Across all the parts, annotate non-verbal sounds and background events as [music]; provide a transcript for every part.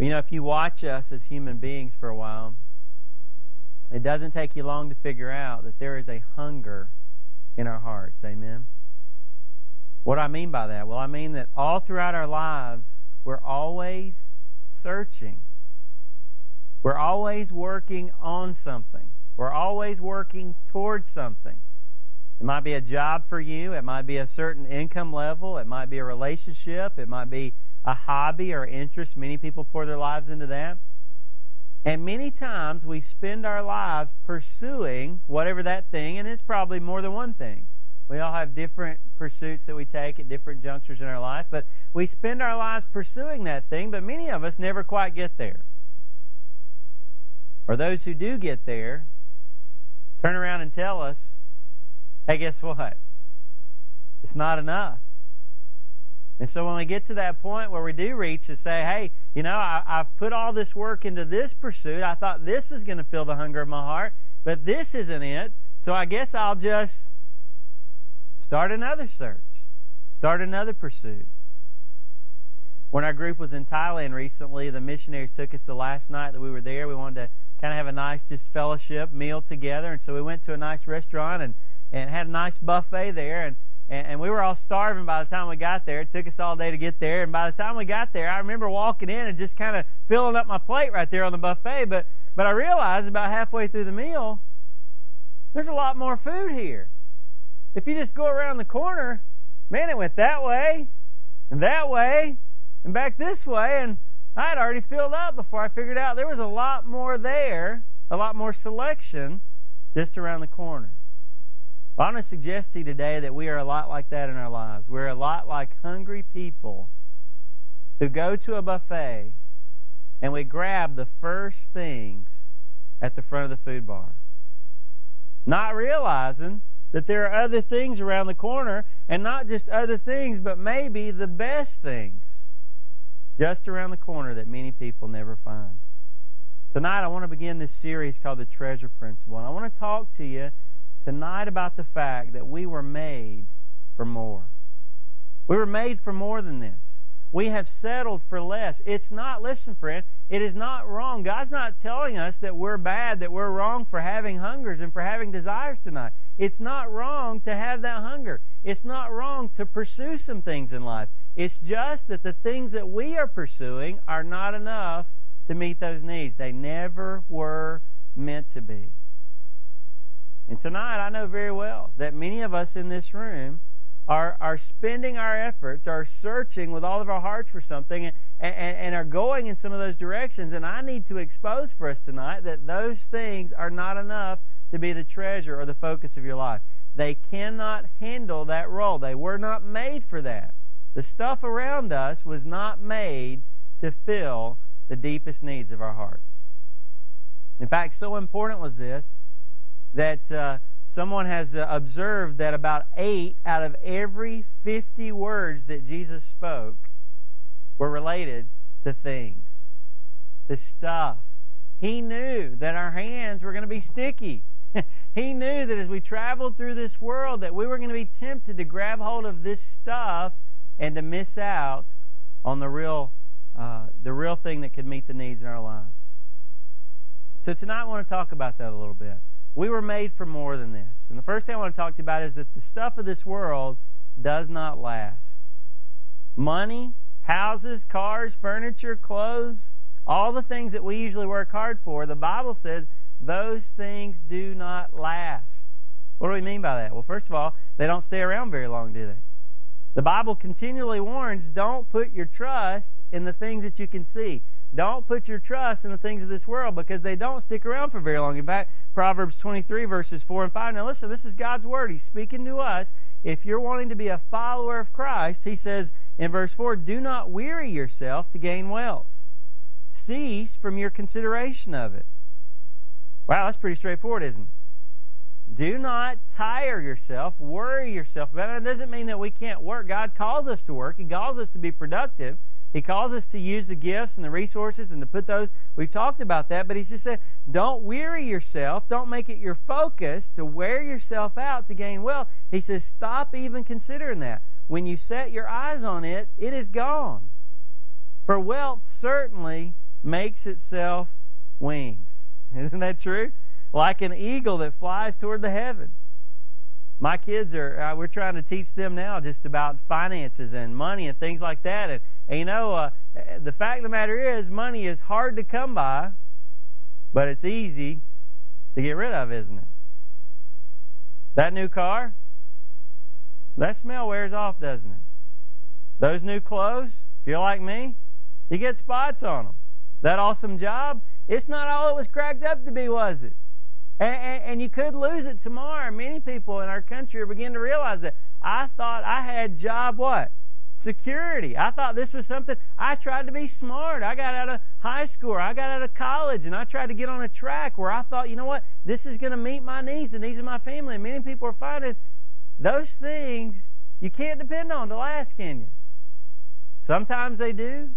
But, you know, if you watch us as human beings for a while, it doesn't take you long to figure out that there is a hunger in our hearts. Amen? What do I mean by that? Well, I mean that all throughout our lives, we're always searching. We're always working on something. We're always working towards something. It might be a job for you. It might be a certain income level. It might be a relationship. It might be a hobby or interest. Many people pour their lives into that. And many times we spend our lives pursuing whatever that thing, and it's probably more than one thing. We all have different pursuits that we take at different junctures in our life, but we spend our lives pursuing that thing, but many of us never quite get there. Or those who do get there turn around and tell us, hey, guess what? It's not enough. And so when we get to that point where we do reach and say, hey, you know, I, have put all this work into this pursuit. I thought this was going to fill the hunger of my heart, but this isn't it. So I guess I'll just start another search, start another pursuit. When our group was in Thailand recently, the missionaries took us the last night that we were there. We wanted to kind of have a nice just fellowship meal together. And so we went to a nice restaurant and, and had a nice buffet there. And and, and, we were all starving by the time we got there. It took us all day to get there. And by the time we got there, I remember walking in and just kind of filling up my plate right there on the buffet. But, but I realized about halfway through the meal, there's a lot more food here. If you just go around the corner, man, it went that way and that way and back this way. And I had already filled up before I figured out there was a lot more there, a lot more selection just around the corner. I want to suggest to you today that we are a lot like that in our lives. We're a lot like hungry people who go to a buffet and we grab the first things at the front of the food bar. Not realizing that there are other things around the corner, and not just other things, but maybe the best things just around the corner that many people never find. Tonight, I want to begin this series called The Treasure Principle, and I want to talk to you tonight about the fact that we were made for more. We were made for more than this. We have settled for less. It's not, listen, friend, it is not wrong. God's not telling us that we're bad, that we're wrong for having hungers and for having desires tonight. It's not wrong to have that hunger. It's not wrong to pursue some things in life. It's just that the things that we are pursuing are not enough to meet those needs. They never were meant to be. And tonight, I know very well that many of us in this room are, are spending our efforts, are searching with all of our hearts for something, and, and, and are going in some of those directions. And I need to expose for us tonight that those things are not enough to be the treasure or the focus of your life. They cannot handle that role. They were not made for that. The stuff around us was not made to fill the deepest needs of our hearts. In fact, so important was this that uh, someone has uh, observed that about eight out of every 50 words that Jesus spoke were related to things, to stuff. He knew that our hands were going to be sticky. [laughs] he knew that as we traveled through this world that we were going to be tempted to grab hold of this stuff and to miss out on the real uh, the real thing that could meet the needs in our lives. So tonight I want to talk about that a little bit. We were made for more than this. And the first thing I want to talk to you about is that the stuff of this world does not last. Money, houses, cars, furniture, clothes, all the things that we usually work hard for, the Bible says those things do not last. What do we mean by that? Well, first of all, they don't stay around very long, do they? The Bible continually warns don't put your trust in the things that you can see. Don't put your trust in the things of this world because they don't stick around for very long. In fact, Proverbs 23, verses 4 and 5. Now, listen, this is God's word. He's speaking to us. If you're wanting to be a follower of Christ, he says in verse 4 Do not weary yourself to gain wealth, cease from your consideration of it. Wow, that's pretty straightforward, isn't it? Do not tire yourself, worry yourself about it. It doesn't mean that we can't work. God calls us to work, He calls us to be productive. He calls us to use the gifts and the resources and to put those. We've talked about that, but he's just said, don't weary yourself. Don't make it your focus to wear yourself out to gain wealth. He says, stop even considering that. When you set your eyes on it, it is gone. For wealth certainly makes itself wings. [laughs] Isn't that true? Like an eagle that flies toward the heavens. My kids are, uh, we're trying to teach them now just about finances and money and things like that. And, and you know, uh, the fact of the matter is, money is hard to come by, but it's easy to get rid of, isn't it? That new car, that smell wears off, doesn't it? Those new clothes, if you're like me, you get spots on them. That awesome job, it's not all it was cracked up to be, was it? And, and, and, you could lose it tomorrow. Many people in our country are beginning to realize that. I thought I had job what? Security. I thought this was something. I tried to be smart. I got out of high school. I got out of college, and I tried to get on a track where I thought, you know what? This is going to meet my needs and these of my family. And many people are finding those things you can't depend on to last, can you? Sometimes they do.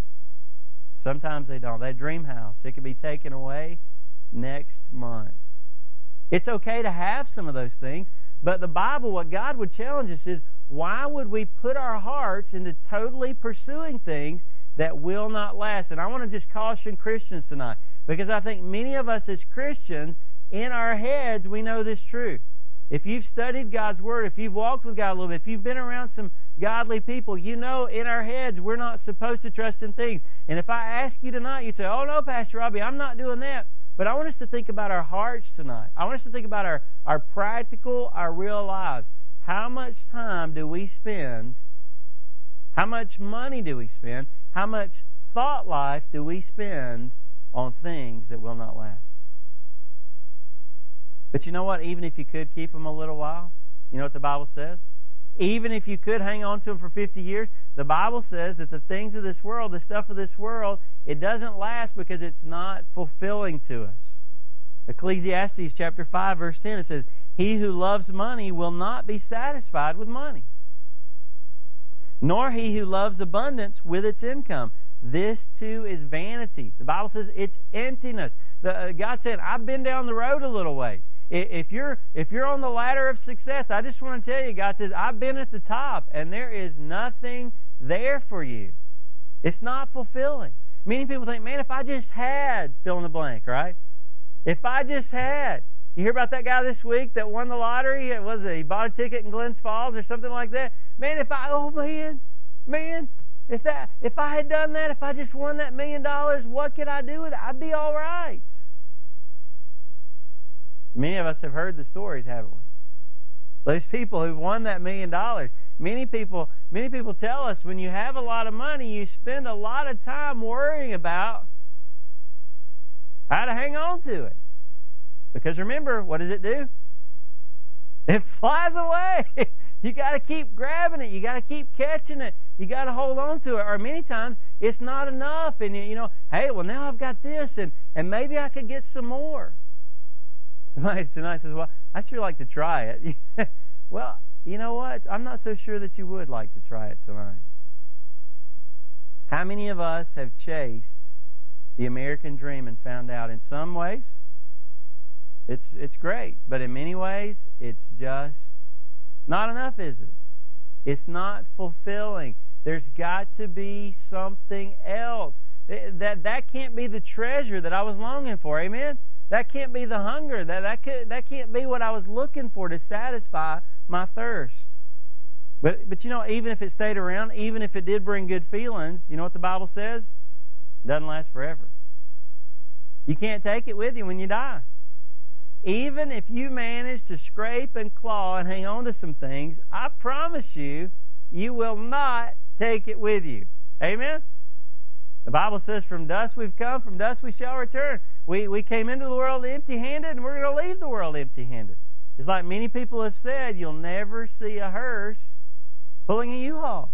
Sometimes they don't. That dream house, it could be taken away next month. It's okay to have some of those things, but the Bible, what God would challenge us is why would we put our hearts into totally pursuing things that will not last? And I want to just caution Christians tonight because I think many of us as Christians, in our heads, we know this truth. If you've studied God's Word, if you've walked with God a little bit, if you've been around some godly people, you know in our heads we're not supposed to trust in things. And if I ask you tonight, you'd say, Oh, no, Pastor Robbie, I'm not doing that. But I want us to think about our hearts tonight. I want us to think about our, our practical, our real lives. How much time do we spend? How much money do we spend? How much thought life do we spend on things that will not last? But you know what? Even if you could keep them a little while, you know what the Bible says? Even if you could hang on to them for 50 years, the Bible says that the things of this world, the stuff of this world, it doesn't last because it's not fulfilling to us. Ecclesiastes chapter 5 verse 10 it says, "He who loves money will not be satisfied with money, nor he who loves abundance with its income." This too is vanity. The Bible says it's emptiness. The, uh, God said, "I've been down the road a little ways. If you're if you're on the ladder of success, I just want to tell you, God says, I've been at the top, and there is nothing there for you. It's not fulfilling. Many people think, man, if I just had fill in the blank, right? If I just had. You hear about that guy this week that won the lottery? It was it? He bought a ticket in Glens Falls or something like that. Man, if I oh man, man, if that if I had done that, if I just won that million dollars, what could I do with it? I'd be all right. Many of us have heard the stories, haven't we? Those people who've won that million dollars. Many people, many people tell us when you have a lot of money, you spend a lot of time worrying about how to hang on to it. Because remember, what does it do? It [laughs] flies away. [laughs] you got to keep grabbing it. You got to keep catching it. You got to hold on to it. Or many times it's not enough. And you know, hey, well now I've got this, and and maybe I could get some more. [laughs] Somebody tonight says, Well, I'd sure like to try it. well, you know what? I'm not so sure that you would like to try it tonight. How many of us have chased the American dream and found out in some ways it's, it's great, but in many ways it's just not enough, is it? It's not fulfilling. There's got to be something else. That, that can't be the treasure that I was longing for. Amen? That can't be the hunger. That, that, could, that can't be what I was looking for to satisfy my thirst. But, but you know, even if it stayed around, even if it did bring good feelings, you know what the Bible says? It doesn't last forever. You can't take it with you when you die. Even if you manage to scrape and claw and hang on to some things, I promise you, you will not take it with you. Amen? The Bible says, From dust we've come, from dust we shall return. We, we came into the world empty handed, and we're going to leave the world empty handed. It's like many people have said, you'll never see a hearse pulling a U Haul.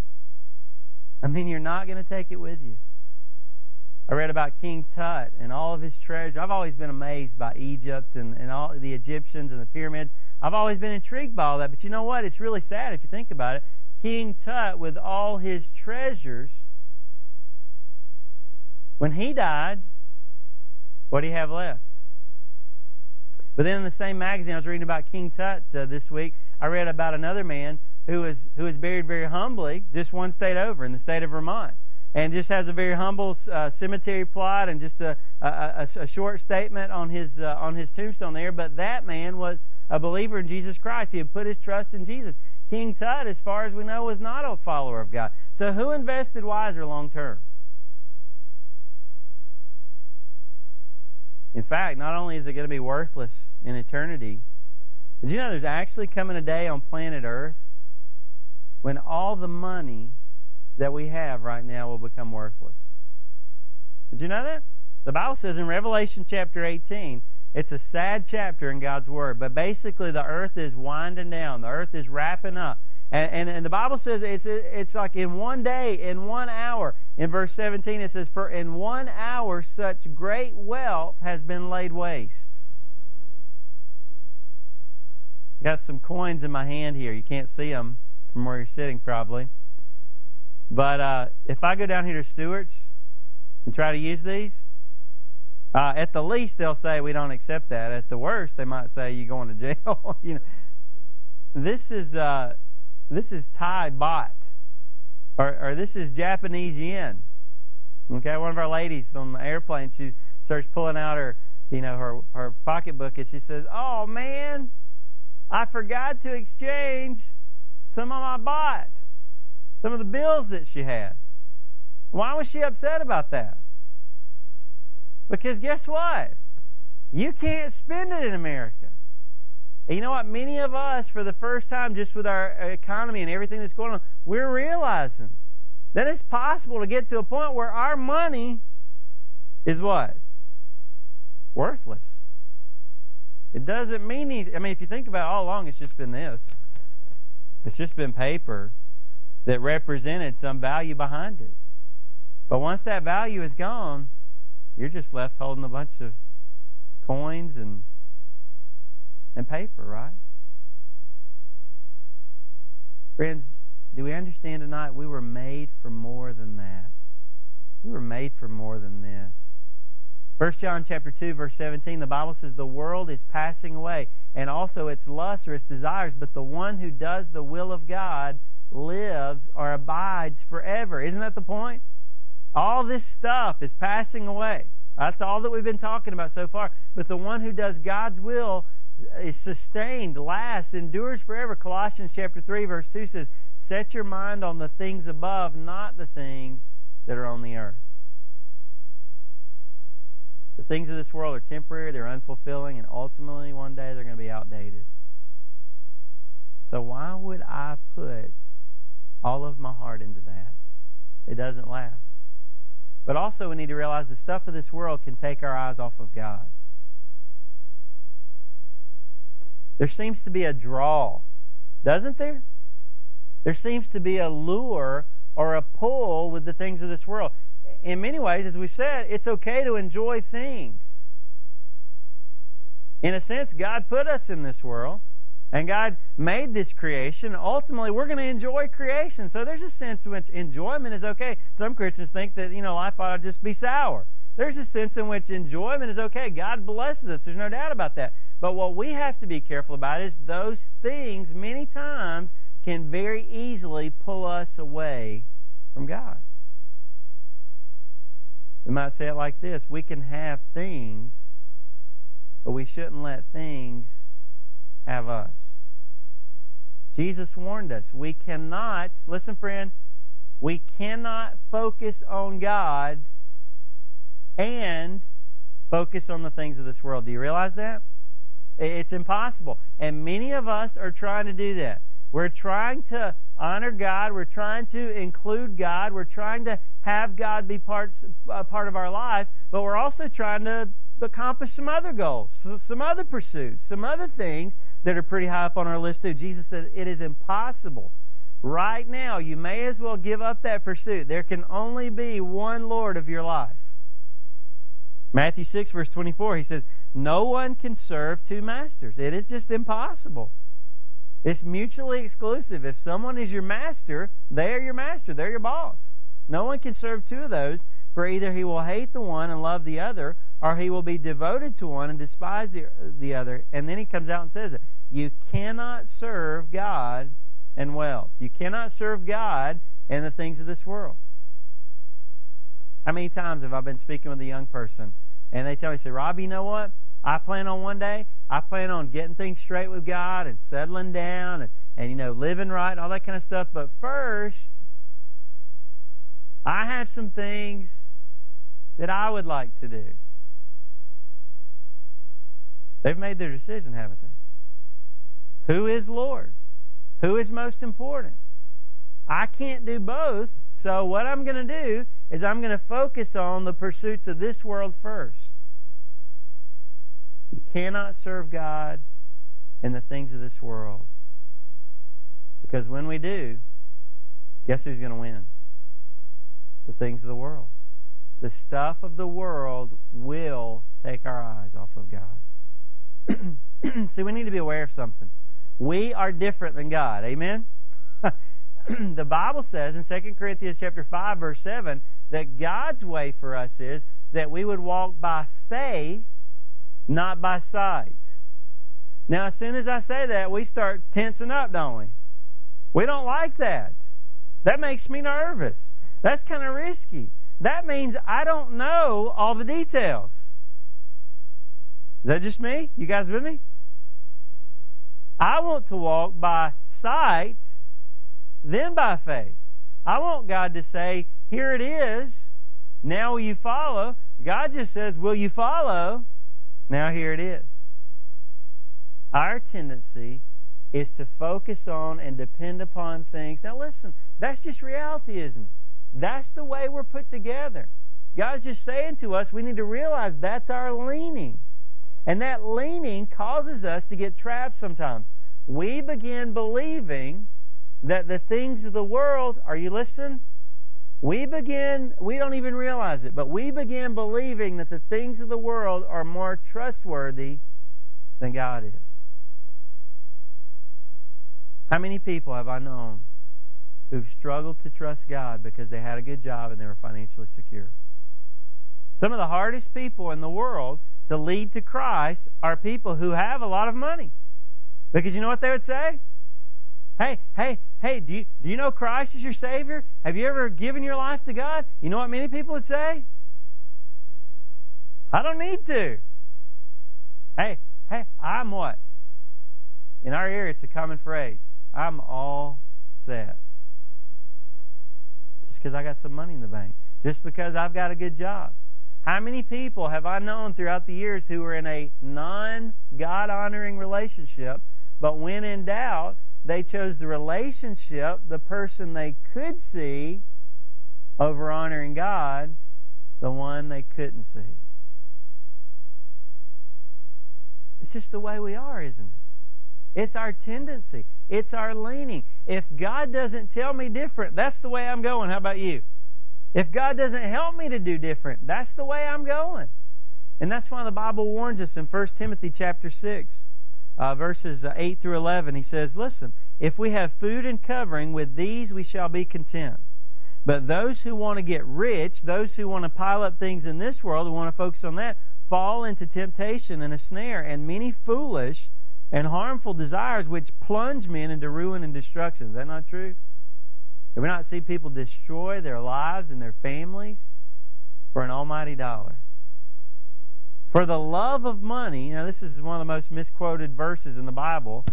I mean, you're not going to take it with you. I read about King Tut and all of his treasure. I've always been amazed by Egypt and, and all the Egyptians and the pyramids. I've always been intrigued by all that. But you know what? It's really sad if you think about it. King Tut, with all his treasures, when he died, what do you have left? But then in the same magazine I was reading about King Tut uh, this week, I read about another man who was who was buried very humbly, just one state over in the state of Vermont. And just has a very humble uh, cemetery plot and just a, a, a, short statement on his, uh, on his tombstone there. But that man was a believer in Jesus Christ. He had put his trust in Jesus. King Tut, as far as we know, was not a follower of God. So who invested wiser long term? In fact, not only is it going to be worthless in eternity, did you know there's actually coming a day on planet Earth when all the money that we have right now will become worthless? Did you know that? The Bible says in Revelation chapter 18, it's a sad chapter in God's Word, but basically the earth is winding down, the earth is wrapping up. And, and, and, the Bible says it's, it's like in one day, in one hour. In verse 17, it says, For in one hour such great wealth has been laid waste. I got some coins in my hand here. You can't see them from where you're sitting, probably. But uh, if I go down here to Stewart's and try to use these, uh, at the least, they'll say we don't accept that. At the worst, they might say you're going to jail. [laughs] you know, this is uh, this is Thai baht, or, or this is Japanese yen. Okay, one of our ladies on the airplane, she starts pulling out her, you know, her her pocketbook, and she says, "Oh man, I forgot to exchange some of my baht, some of the bills that she had." Why was she upset about that? Because guess what? You can't spend it in America. And you know what? Many of us, for the first time, just with our economy and everything that's going on, we're realizing that it's possible to get to a point where our money is what? Worthless. It doesn't mean anything. I mean, if you think about it all along, it's just been this. It's just been paper that represented some value behind it. But once that value is gone, you're just left holding a bunch of coins and and paper, right? Friends, do we understand tonight we were made for more than that? We were made for more than this. 1 John chapter 2 verse 17 the Bible says the world is passing away and also its lusts or its desires but the one who does the will of God lives or abides forever. Isn't that the point? All this stuff is passing away. That's all that we've been talking about so far. But the one who does God's will is sustained, lasts, endures forever. Colossians chapter 3 verse 2 says, "Set your mind on the things above, not the things that are on the earth." The things of this world are temporary, they're unfulfilling, and ultimately one day they're going to be outdated. So why would I put all of my heart into that? It doesn't last. But also, we need to realize the stuff of this world can take our eyes off of God. There seems to be a draw, doesn't there? There seems to be a lure or a pull with the things of this world. In many ways, as we've said, it's okay to enjoy things. In a sense, God put us in this world. And God made this creation. Ultimately, we're going to enjoy creation. So there's a sense in which enjoyment is okay. Some Christians think that, you know, life ought to just be sour. There's a sense in which enjoyment is okay. God blesses us. There's no doubt about that. But what we have to be careful about is those things many times can very easily pull us away from God. We might say it like this We can have things, but we shouldn't let things have us. Jesus warned us we cannot, listen, friend, we cannot focus on God and focus on the things of this world. Do you realize that? It's impossible. And many of us are trying to do that. We're trying to honor God. We're trying to include God. We're trying to have God be part, uh, part of our life. But we're also trying to accomplish some other goals, some other pursuits, some other things that are pretty high up on our list too. Jesus said it is impossible. Right now, you may as well give up that pursuit. There can only be one Lord of your life. Matthew 6, verse 24, he says, No one can serve two masters. It is just impossible. It's mutually exclusive. If someone is your master, they are your master, they're your boss. No one can serve two of those, for either he will hate the one and love the other, or he will be devoted to one and despise the, the other. And then he comes out and says it. You cannot serve God and wealth. You cannot serve God and the things of this world. How many times have I been speaking with a young person and they tell me, say, Rob, you know what? I plan on one day, I plan on getting things straight with God and settling down and, and you know, living right and all that kind of stuff. But first, I have some things that I would like to do. They've made their decision, haven't they? Who is Lord? Who is most important? I can't do both, so what I'm going to do is I'm going to focus on the pursuits of this world first. You cannot serve God in the things of this world. Because when we do, guess who's going to win? The things of the world. The stuff of the world will take our eyes off of God. [clears throat] See, we need to be aware of something. We are different than God. Amen? [clears throat] the Bible says in 2 Corinthians chapter 5 verse 7 that God's way for us is that we would walk by faith, not by sight. Now, as soon as I say that, we start tensing up, don't we? We don't like that. That makes me nervous. That's kind of risky. That means I don't know all the details. Is that just me? You guys with me? I want to walk by sight, then by faith. I want God to say, Here it is. Now will you follow? God just says, Will you follow? Now here it is. Our tendency is to focus on and depend upon things. Now listen, that's just reality, isn't it? That's the way we're put together. God's just saying to us, we need to realize that's our leaning. And that leaning causes us to get trapped sometimes. We begin believing that the things of the world, are you listening? We begin, we don't even realize it, but we begin believing that the things of the world are more trustworthy than God is. How many people have I known who've struggled to trust God because they had a good job and they were financially secure? Some of the hardest people in the world to lead to Christ are people who have a lot of money. Because you know what they would say? Hey, hey, hey, do you, do you know Christ is your Savior? Have you ever given your life to God? You know what many people would say? I don't need to. Hey, hey, I'm what? In our area, it's a common phrase. I'm all set. Just because I got some money in the bank. Just because I've got a good job. How many people have I known throughout the years who were in a non God honoring relationship, but when in doubt, they chose the relationship, the person they could see, over honoring God, the one they couldn't see? It's just the way we are, isn't it? It's our tendency. It's our leaning. If God doesn't tell me different, that's the way I'm going. How about you? If God doesn't help me to do different, that's the way I'm going. And that's why the Bible warns us in 1 Timothy chapter 6, uh, verses uh, 8 through 11. He says, Listen, if we have food and covering, with these we shall be content. But those who want to get rich, those who want to pile up things in this world, who want to focus on that, fall into temptation and a snare and many foolish and harmful desires which plunge men into ruin and destruction. Is that not true? Do we not see people destroy their lives and their families for an almighty dollar? For the love of money, now this is one of the most misquoted verses in the Bible.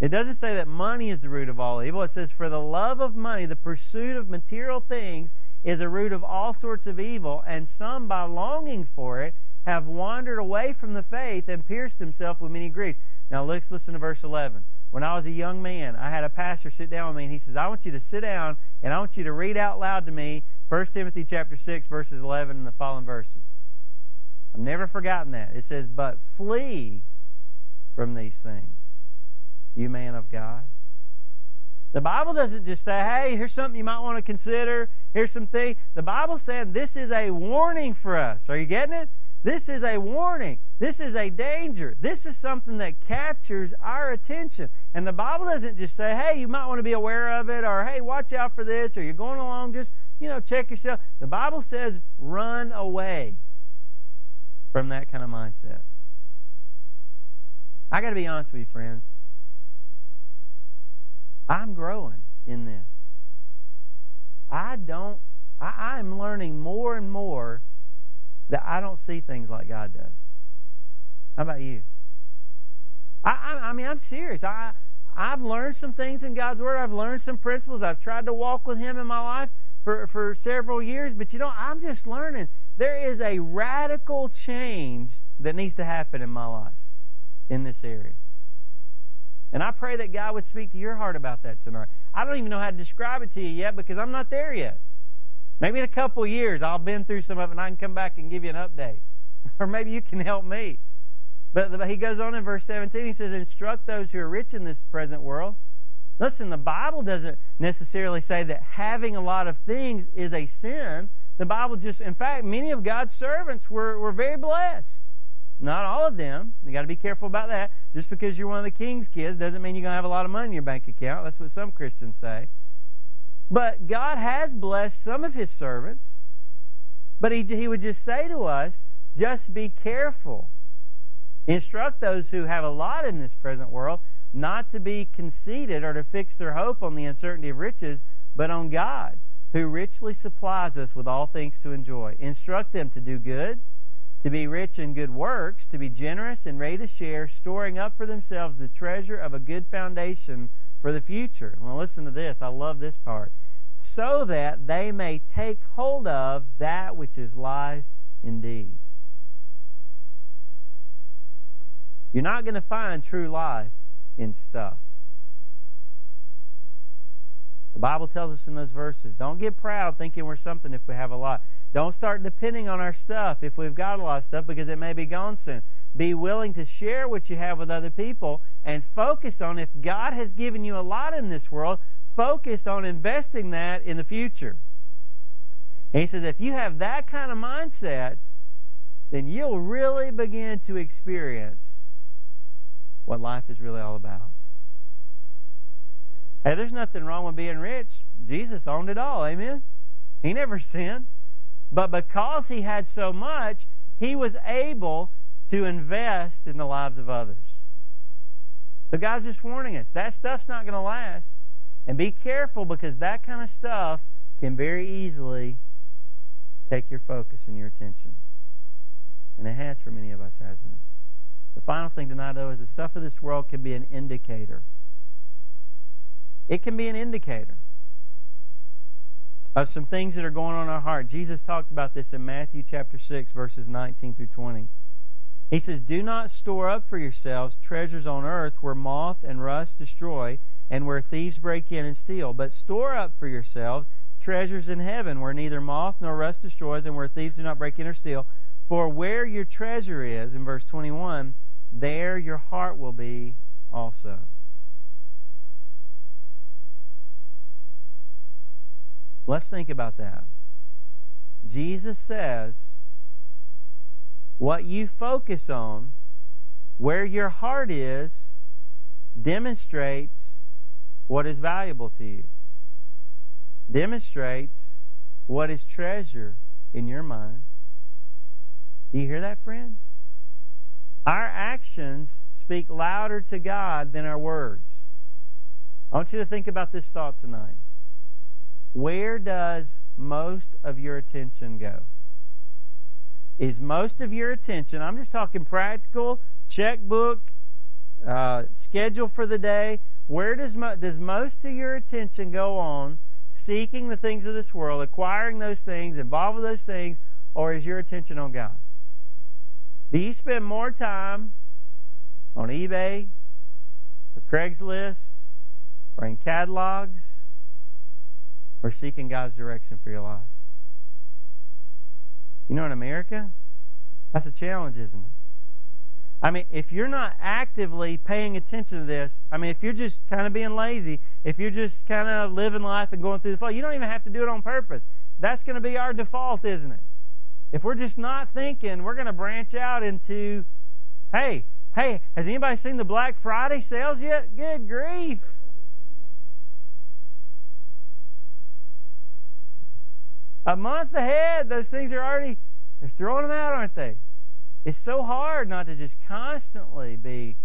It doesn't say that money is the root of all evil. It says, For the love of money, the pursuit of material things, is a root of all sorts of evil, and some, by longing for it, have wandered away from the faith and pierced themselves with many griefs. Now let's listen to verse 11. When I was a young man, I had a pastor sit down with me and he says, I want you to sit down and I want you to read out loud to me 1 Timothy chapter 6, verses 11 and the following verses. I've never forgotten that. It says, But flee from these things, you man of God. The Bible doesn't just say, hey, here's something you might want to consider. Here's some things. The Bible's saying this is a warning for us. Are you getting it? This is a warning. This is a danger. This is something that captures our attention. And the Bible doesn't just say, hey, you might want to be aware of it, or hey, watch out for this, or you're going along, just, you know, check yourself. The Bible says, run away from that kind of mindset. I got to be honest with you, friends. I'm growing in this. I don't I, I'm learning more and more that I don't see things like God does. How about you? I, I, I mean, I'm serious. I, I've learned some things in God's Word. I've learned some principles. I've tried to walk with Him in my life for, for several years. But you know, I'm just learning. There is a radical change that needs to happen in my life in this area. And I pray that God would speak to your heart about that tonight. I don't even know how to describe it to you yet because I'm not there yet. Maybe in a couple years I'll been through some of it and I can come back and give you an update. [laughs] or maybe you can help me. But he goes on in verse 17, he says, Instruct those who are rich in this present world. Listen, the Bible doesn't necessarily say that having a lot of things is a sin. The Bible just, in fact, many of God's servants were, were very blessed. Not all of them. You got to be careful about that. Just because you're one of the king's kids doesn't mean you're going to have a lot of money in your bank account. That's what some Christians say. But God has blessed some of his servants. But he, he would just say to us, just be careful Instruct those who have a lot in this present world not to be conceited or to fix their hope on the uncertainty of riches, but on God, who richly supplies us with all things to enjoy. Instruct them to do good, to be rich in good works, to be generous and ready to share, storing up for themselves the treasure of a good foundation for the future. Well, listen to this. I love this part. So that they may take hold of that which is life indeed. You're not going to find true life in stuff. The Bible tells us in those verses don't get proud thinking we're something if we have a lot. Don't start depending on our stuff if we've got a lot of stuff because it may be gone soon. Be willing to share what you have with other people and focus on if God has given you a lot in this world, focus on investing that in the future. And he says if you have that kind of mindset, then you'll really begin to experience what life is really all about. Hey, there's nothing wrong with being rich. Jesus owned it all. Amen? He never [laughs] sinned. But because he had so much, he was able to invest in the lives of others. So God's just warning us that stuff's not going to last. And be careful because that kind of stuff can very easily take your focus and your attention. And it has for many of us, hasn't it? The final thing tonight, though, is the stuff of this world can be an indicator. It can be an indicator of some things that are going on in our heart. Jesus talked about this in Matthew chapter 6, verses 19 through 20. He says, Do not store up for yourselves treasures on earth where moth and rust destroy and where thieves break in and steal, but store up for yourselves treasures in heaven where neither moth nor rust destroys and where thieves do not break in or steal. For where your treasure is, in verse 21, there your heart will be also. Let's think about that. Jesus says, what you focus on, where your heart is, demonstrates what is valuable to you, demonstrates what is treasure in your mind. Do you hear that, friend? Our actions speak louder to God than our words. I want you to think about this thought tonight. Where does most of your attention go? Is most of your attention, I'm just talking practical, checkbook, uh, schedule for the day, where does, mo- does most of your attention go on seeking the things of this world, acquiring those things, involved with those things, or is your attention on God? Do you spend more time on eBay or Craigslist or in catalogs or seeking God's direction for your life? You know, in America, that's a challenge, isn't it? I mean, if you're not actively paying attention to this, I mean, if you're just kind of being lazy, if you're just kind of living life and going through the flow, you don't even have to do it on purpose. That's going to be our default, isn't it? If we're just not thinking, we're going to branch out into, hey, hey, has anybody seen the Black Friday sales yet? Good grief. A month ahead, those things are already, they're throwing them out, aren't they? It's so hard not to just constantly be,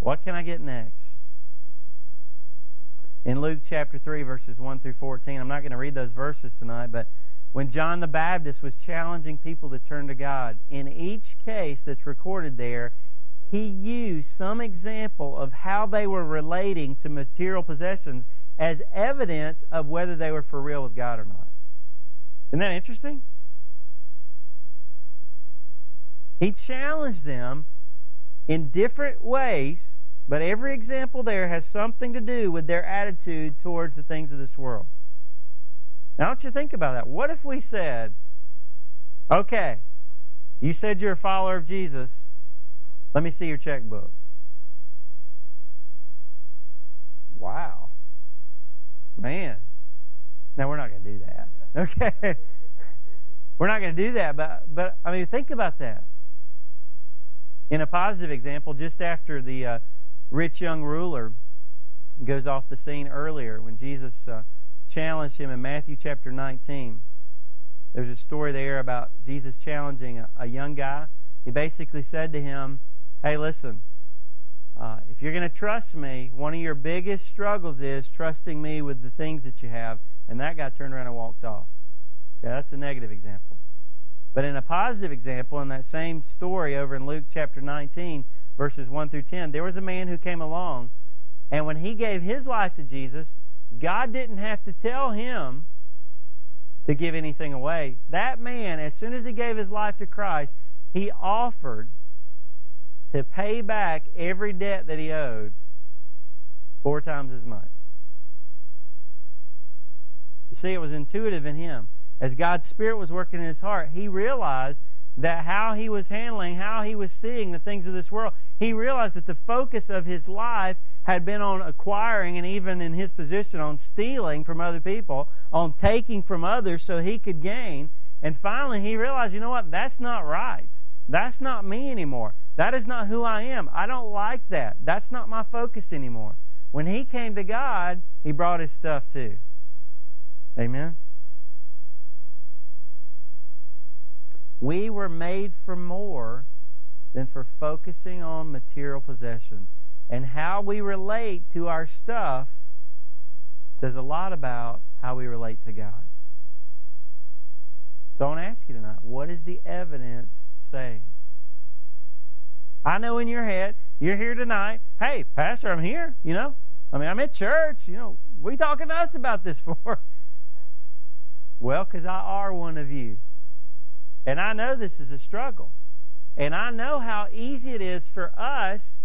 what can I get next? in Luke chapter 3, verses 1 through 14. I'm not going to read those verses tonight, but when John the Baptist was challenging people to turn to God, in each case that's recorded there, he used some example of how they were relating to material possessions as evidence of whether they were for real with God or not. Isn't that interesting? He challenged them in different ways, but every example there has something to do with their attitude towards the things of this world. Now, don't you think about that? What if we said, okay, you said you're a follower of Jesus. Let me see your checkbook. Wow. Man. Now, we're not going to do that. Okay? we're not going to do that, but, but I mean, think about that. In a positive example, just after the uh, rich young ruler goes off the scene earlier, when Jesus uh, challenged him in Matthew chapter 19, there's a story there about Jesus challenging a, a young guy. He basically said to him, Hey, listen, uh, if you're going to trust me, one of your biggest struggles is trusting me with the things that you have. And that guy turned around and walked off. Okay, that's a negative example. But in a positive example, in that same story over in Luke chapter 19, verses 1 through 10, there was a man who came along, and when he gave his life to Jesus, God didn't have to tell him to give anything away. That man, as soon as he gave his life to Christ, he offered to pay back every debt that he owed four times as much. You see, it was intuitive in him as God's Spirit was working in his heart, he realized that how he was handling, how he was seeing the things of this world, he realized that the focus of his life had been on acquiring and even in his position on stealing from other people, on taking from others so he could gain. And finally, he realized, you know what? That's not right. That's not me anymore. That is not who I am. I don't like that. That's not my focus anymore. When he came to God, he brought his stuff too. Amen. We were made for more than for focusing on material possessions. And how we relate to our stuff says a lot about how we relate to God. So I want to ask you tonight what is the evidence saying? I know in your head, you're here tonight. Hey, Pastor, I'm here. You know, I mean, I'm at church. You know, what are you talking to us about this [laughs] for? Well, because I are one of you. And I know this is a struggle. And I know how easy it is for us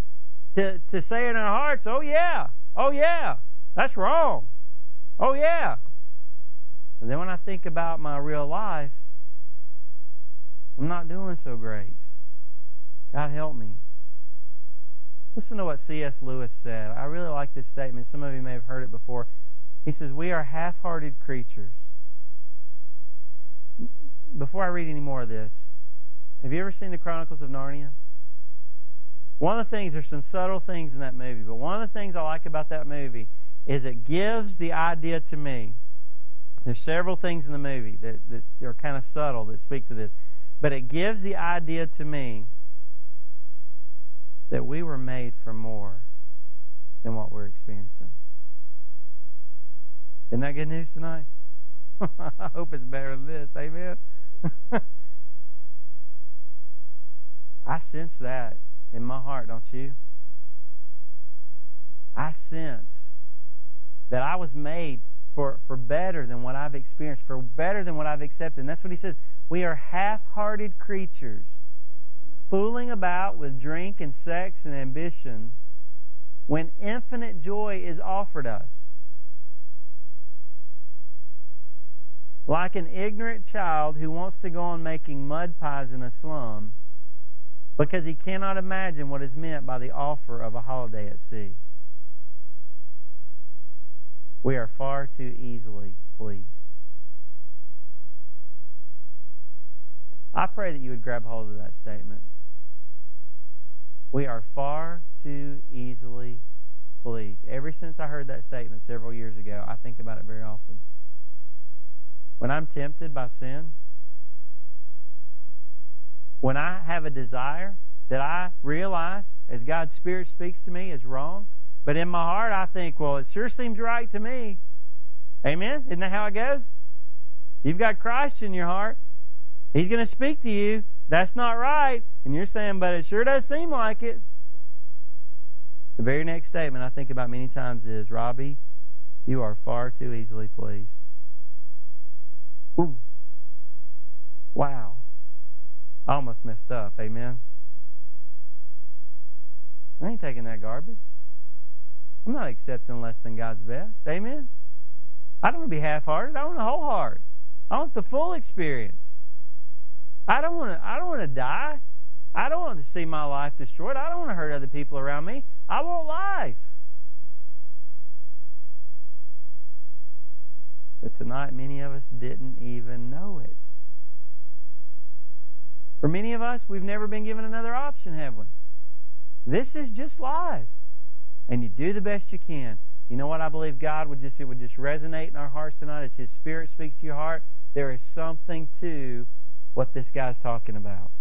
to, to say in our hearts, oh, yeah, oh, yeah, that's wrong. Oh, yeah. And then when I think about my real life, I'm not doing so great. God help me. Listen to what C.S. Lewis said. I really like this statement. Some of you may have heard it before. He says, We are half hearted creatures before I read any more of this, have you ever seen the Chronicles of Narnia? One of the things, there's some subtle things in that movie, but one of the things I like about that movie is it gives the idea to me. There's several things in the movie that, that are kind of subtle that speak to this, but it gives the idea to me that we were made for more than what we're experiencing. Isn't that good news tonight? [laughs] I hope it's better than this. Amen. [laughs] I sense that in my heart, don't you? I sense that I was made for, for better than what I've experienced, for better than what I've accepted. And that's what he says. We are half hearted creatures, fooling about with drink and sex and ambition when infinite joy is offered us. Like an ignorant child who wants to go on making mud pies in a slum because he cannot imagine what is meant by the offer of a holiday at sea. We are far too easily pleased. I pray that you would grab hold of that statement. We are far too easily pleased. Ever since I heard that statement several years ago, I think about it very often. When I'm tempted by sin, when I have a desire that I realize as God's Spirit speaks to me is wrong, But in my heart, I think, well, it sure seems right to me. Amen? Isn't that how it goes? You've got Christ in your heart. He's going to speak to you. That's not right. And you're saying, but it sure does seem like it. The very next statement I think about many times is, Robbie, you are far too easily pleased. Ooh. Wow. I almost messed up. Amen. I ain't taking that garbage. I'm not accepting less than God's best. Amen. I don't want to be half-hearted. I want a whole heart. I want the full experience. I don't want to. I don't want to die. I don't want to see my life destroyed. I don't want to hurt other people around me. I want life. But tonight, many of us didn't even know it. For many of us, we've never been given another option, have we? This is just life. And you do the best you can. You know what I believe God would just it would just resonate in our hearts tonight as His Spirit speaks to your heart. There is something to what this guy's talking about.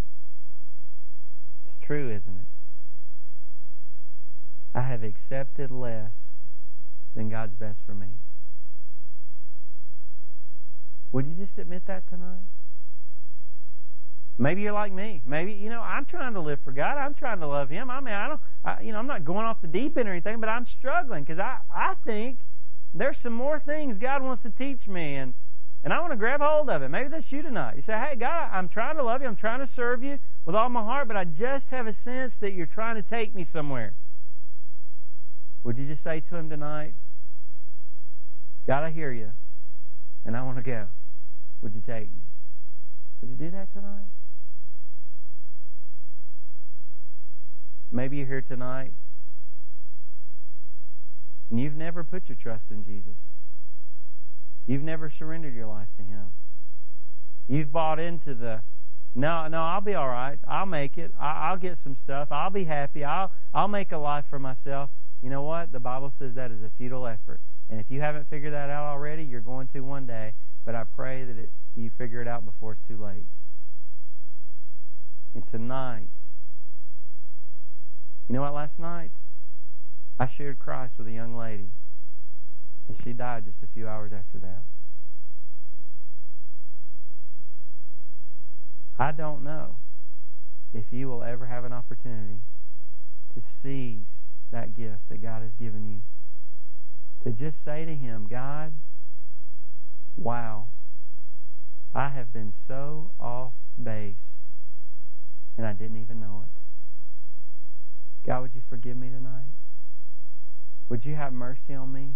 It's true, isn't it? I have accepted less than God's best for me. Would you just admit that tonight? Maybe you're like me. Maybe you know I'm trying to live for God. I'm trying to love Him. I mean, I don't. I, you know, I'm not going off the deep end or anything, but I'm struggling because I I think there's some more things God wants to teach me, and and I want to grab hold of it. Maybe that's you tonight. You say, Hey, God, I'm trying to love you. I'm trying to serve you with all my heart, but I just have a sense that you're trying to take me somewhere. Would you just say to Him tonight, God, I hear you, and I want to go. Would you take me? Would you do that tonight? Maybe you're here tonight and you've never put your trust in Jesus. You've never surrendered your life to Him. You've bought into the no, no, I'll be all right. I'll make it. I'll get some stuff. I'll be happy. I'll I'll make a life for myself. You know what? The Bible says that is a futile effort. And if you haven't figured that out already, you're going to one day. But I pray that it, you figure it out before it's too late. And tonight, you know what, last night? I shared Christ with a young lady, and she died just a few hours after that. I don't know if you will ever have an opportunity to seize that gift that God has given you. To just say to Him, God, wow, I have been so off base, and I didn't even know it. God, would you forgive me tonight? Would you have mercy on me?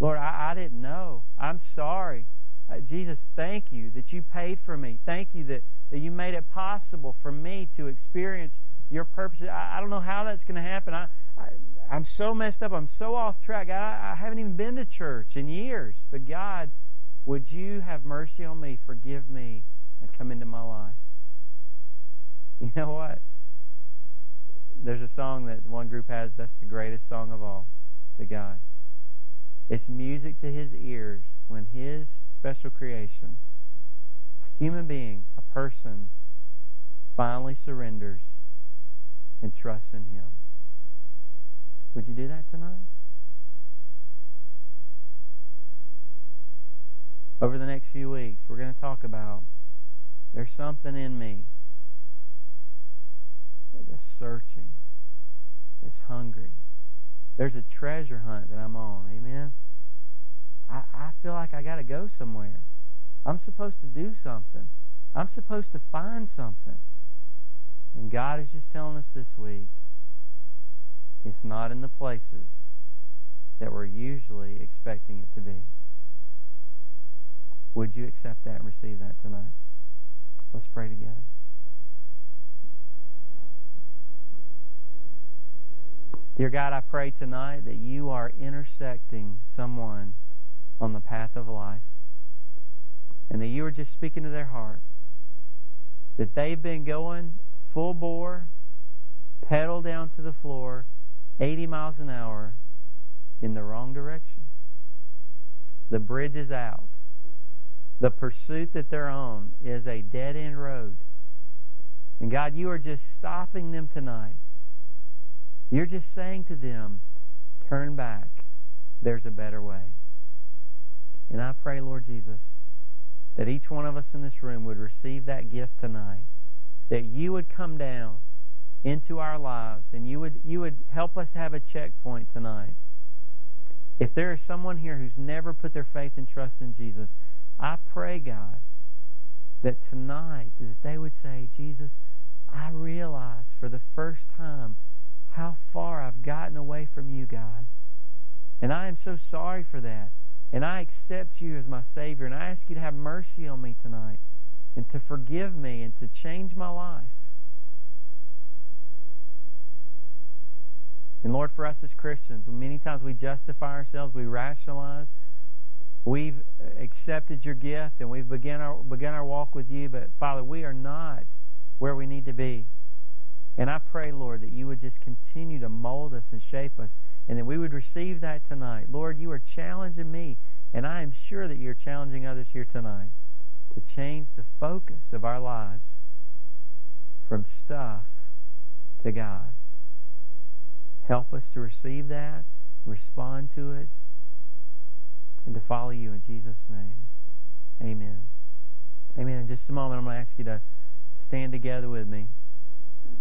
Lord, I, I didn't know. I'm sorry. Uh, Jesus, thank you that you paid for me. Thank you that, that you made it possible for me to experience your purpose. I, I don't know how that's going to happen. I, I, am so messed up. I'm so off track. I, I haven't even been to church in years. But God, would you have mercy on me, forgive me, and come into my life? [laughs] You know what? there's a song that one group has that's the greatest song of all to God. It's music to his ears when his special creation, a human being, a person, finally surrenders and trusts in him. Would you do that tonight? Over the next few weeks, we're going to talk about there's something in me that's searching, that's hungry. There's a treasure hunt that I'm on. Amen. I, I feel like I got to go somewhere. I'm supposed to do something. I'm supposed to find something. And God is just telling us this week it's not in the places that we're usually expecting it to be. Would you accept that and receive that tonight? Let's pray together. Dear God, I pray tonight that you are intersecting someone on the path of life and that you are just speaking to their heart. That they've been going full bore, pedal down to the floor, 80 miles an hour in the wrong direction. The bridge is out. The pursuit that they're on is a dead end road. And God, you are just stopping them tonight you're just saying to them, turn back. There's a better way. And I pray, Lord Jesus, that each one of us in this room would receive that gift tonight, that you would come down into our lives and you would you would help us to have a checkpoint tonight. If there is someone here who's never put their faith and trust in Jesus, I pray, God, that tonight that they would say, Jesus, I realize for the first time how far I've gotten away from you, God. And I am so sorry for that. And I accept you as my Savior. And I ask you to have mercy on me tonight and to forgive me and to change my life. And Lord, for us as Christians, many times we justify ourselves, we rationalize. We've accepted your gift and we've begun our, begun our walk with you, but Father, we are not where we need to be. And I pray, Lord, that you would just continue to mold us and shape us and that we would receive that tonight. Lord, you are challenging me, and I am sure that you're challenging others here tonight to change the focus of our lives from stuff to God. Help us to receive that, respond to it, and to follow you in Jesus' name. Amen. Amen. In just a moment, I'm going to ask you to stand together with me.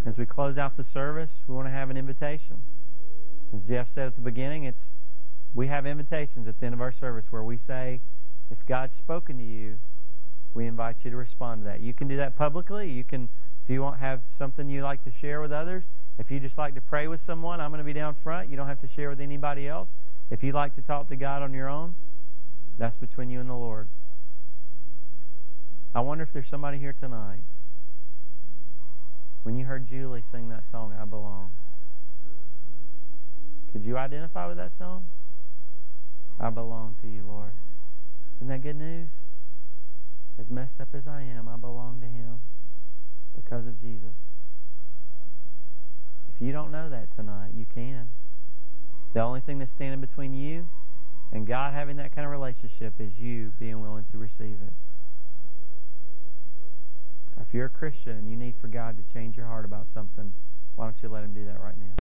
As we close out the service, we want to have an invitation. As Jeff said at the beginning, it's we have invitations at the end of our service where we say, if God's spoken to you, we invite you to respond to that. You can do that publicly. You can, if you want have something you like to share with others. If you just like to pray with someone, I'm going to be down front. You don't have to share with anybody else. If you like to talk to God on your own, that's between you and the Lord. I wonder if there's somebody here tonight when you heard Julie sing that song, I Belong, could you identify with that song? I belong to you, Lord. Isn't that good news? As messed up as I am, I belong to Him because of Jesus. If you don't know that tonight, you can. The only thing that's standing between you and God having that kind of relationship is you being willing to receive it. Or if you're a Christian and you need for God to change your heart about something, why don't you let Him do that right now?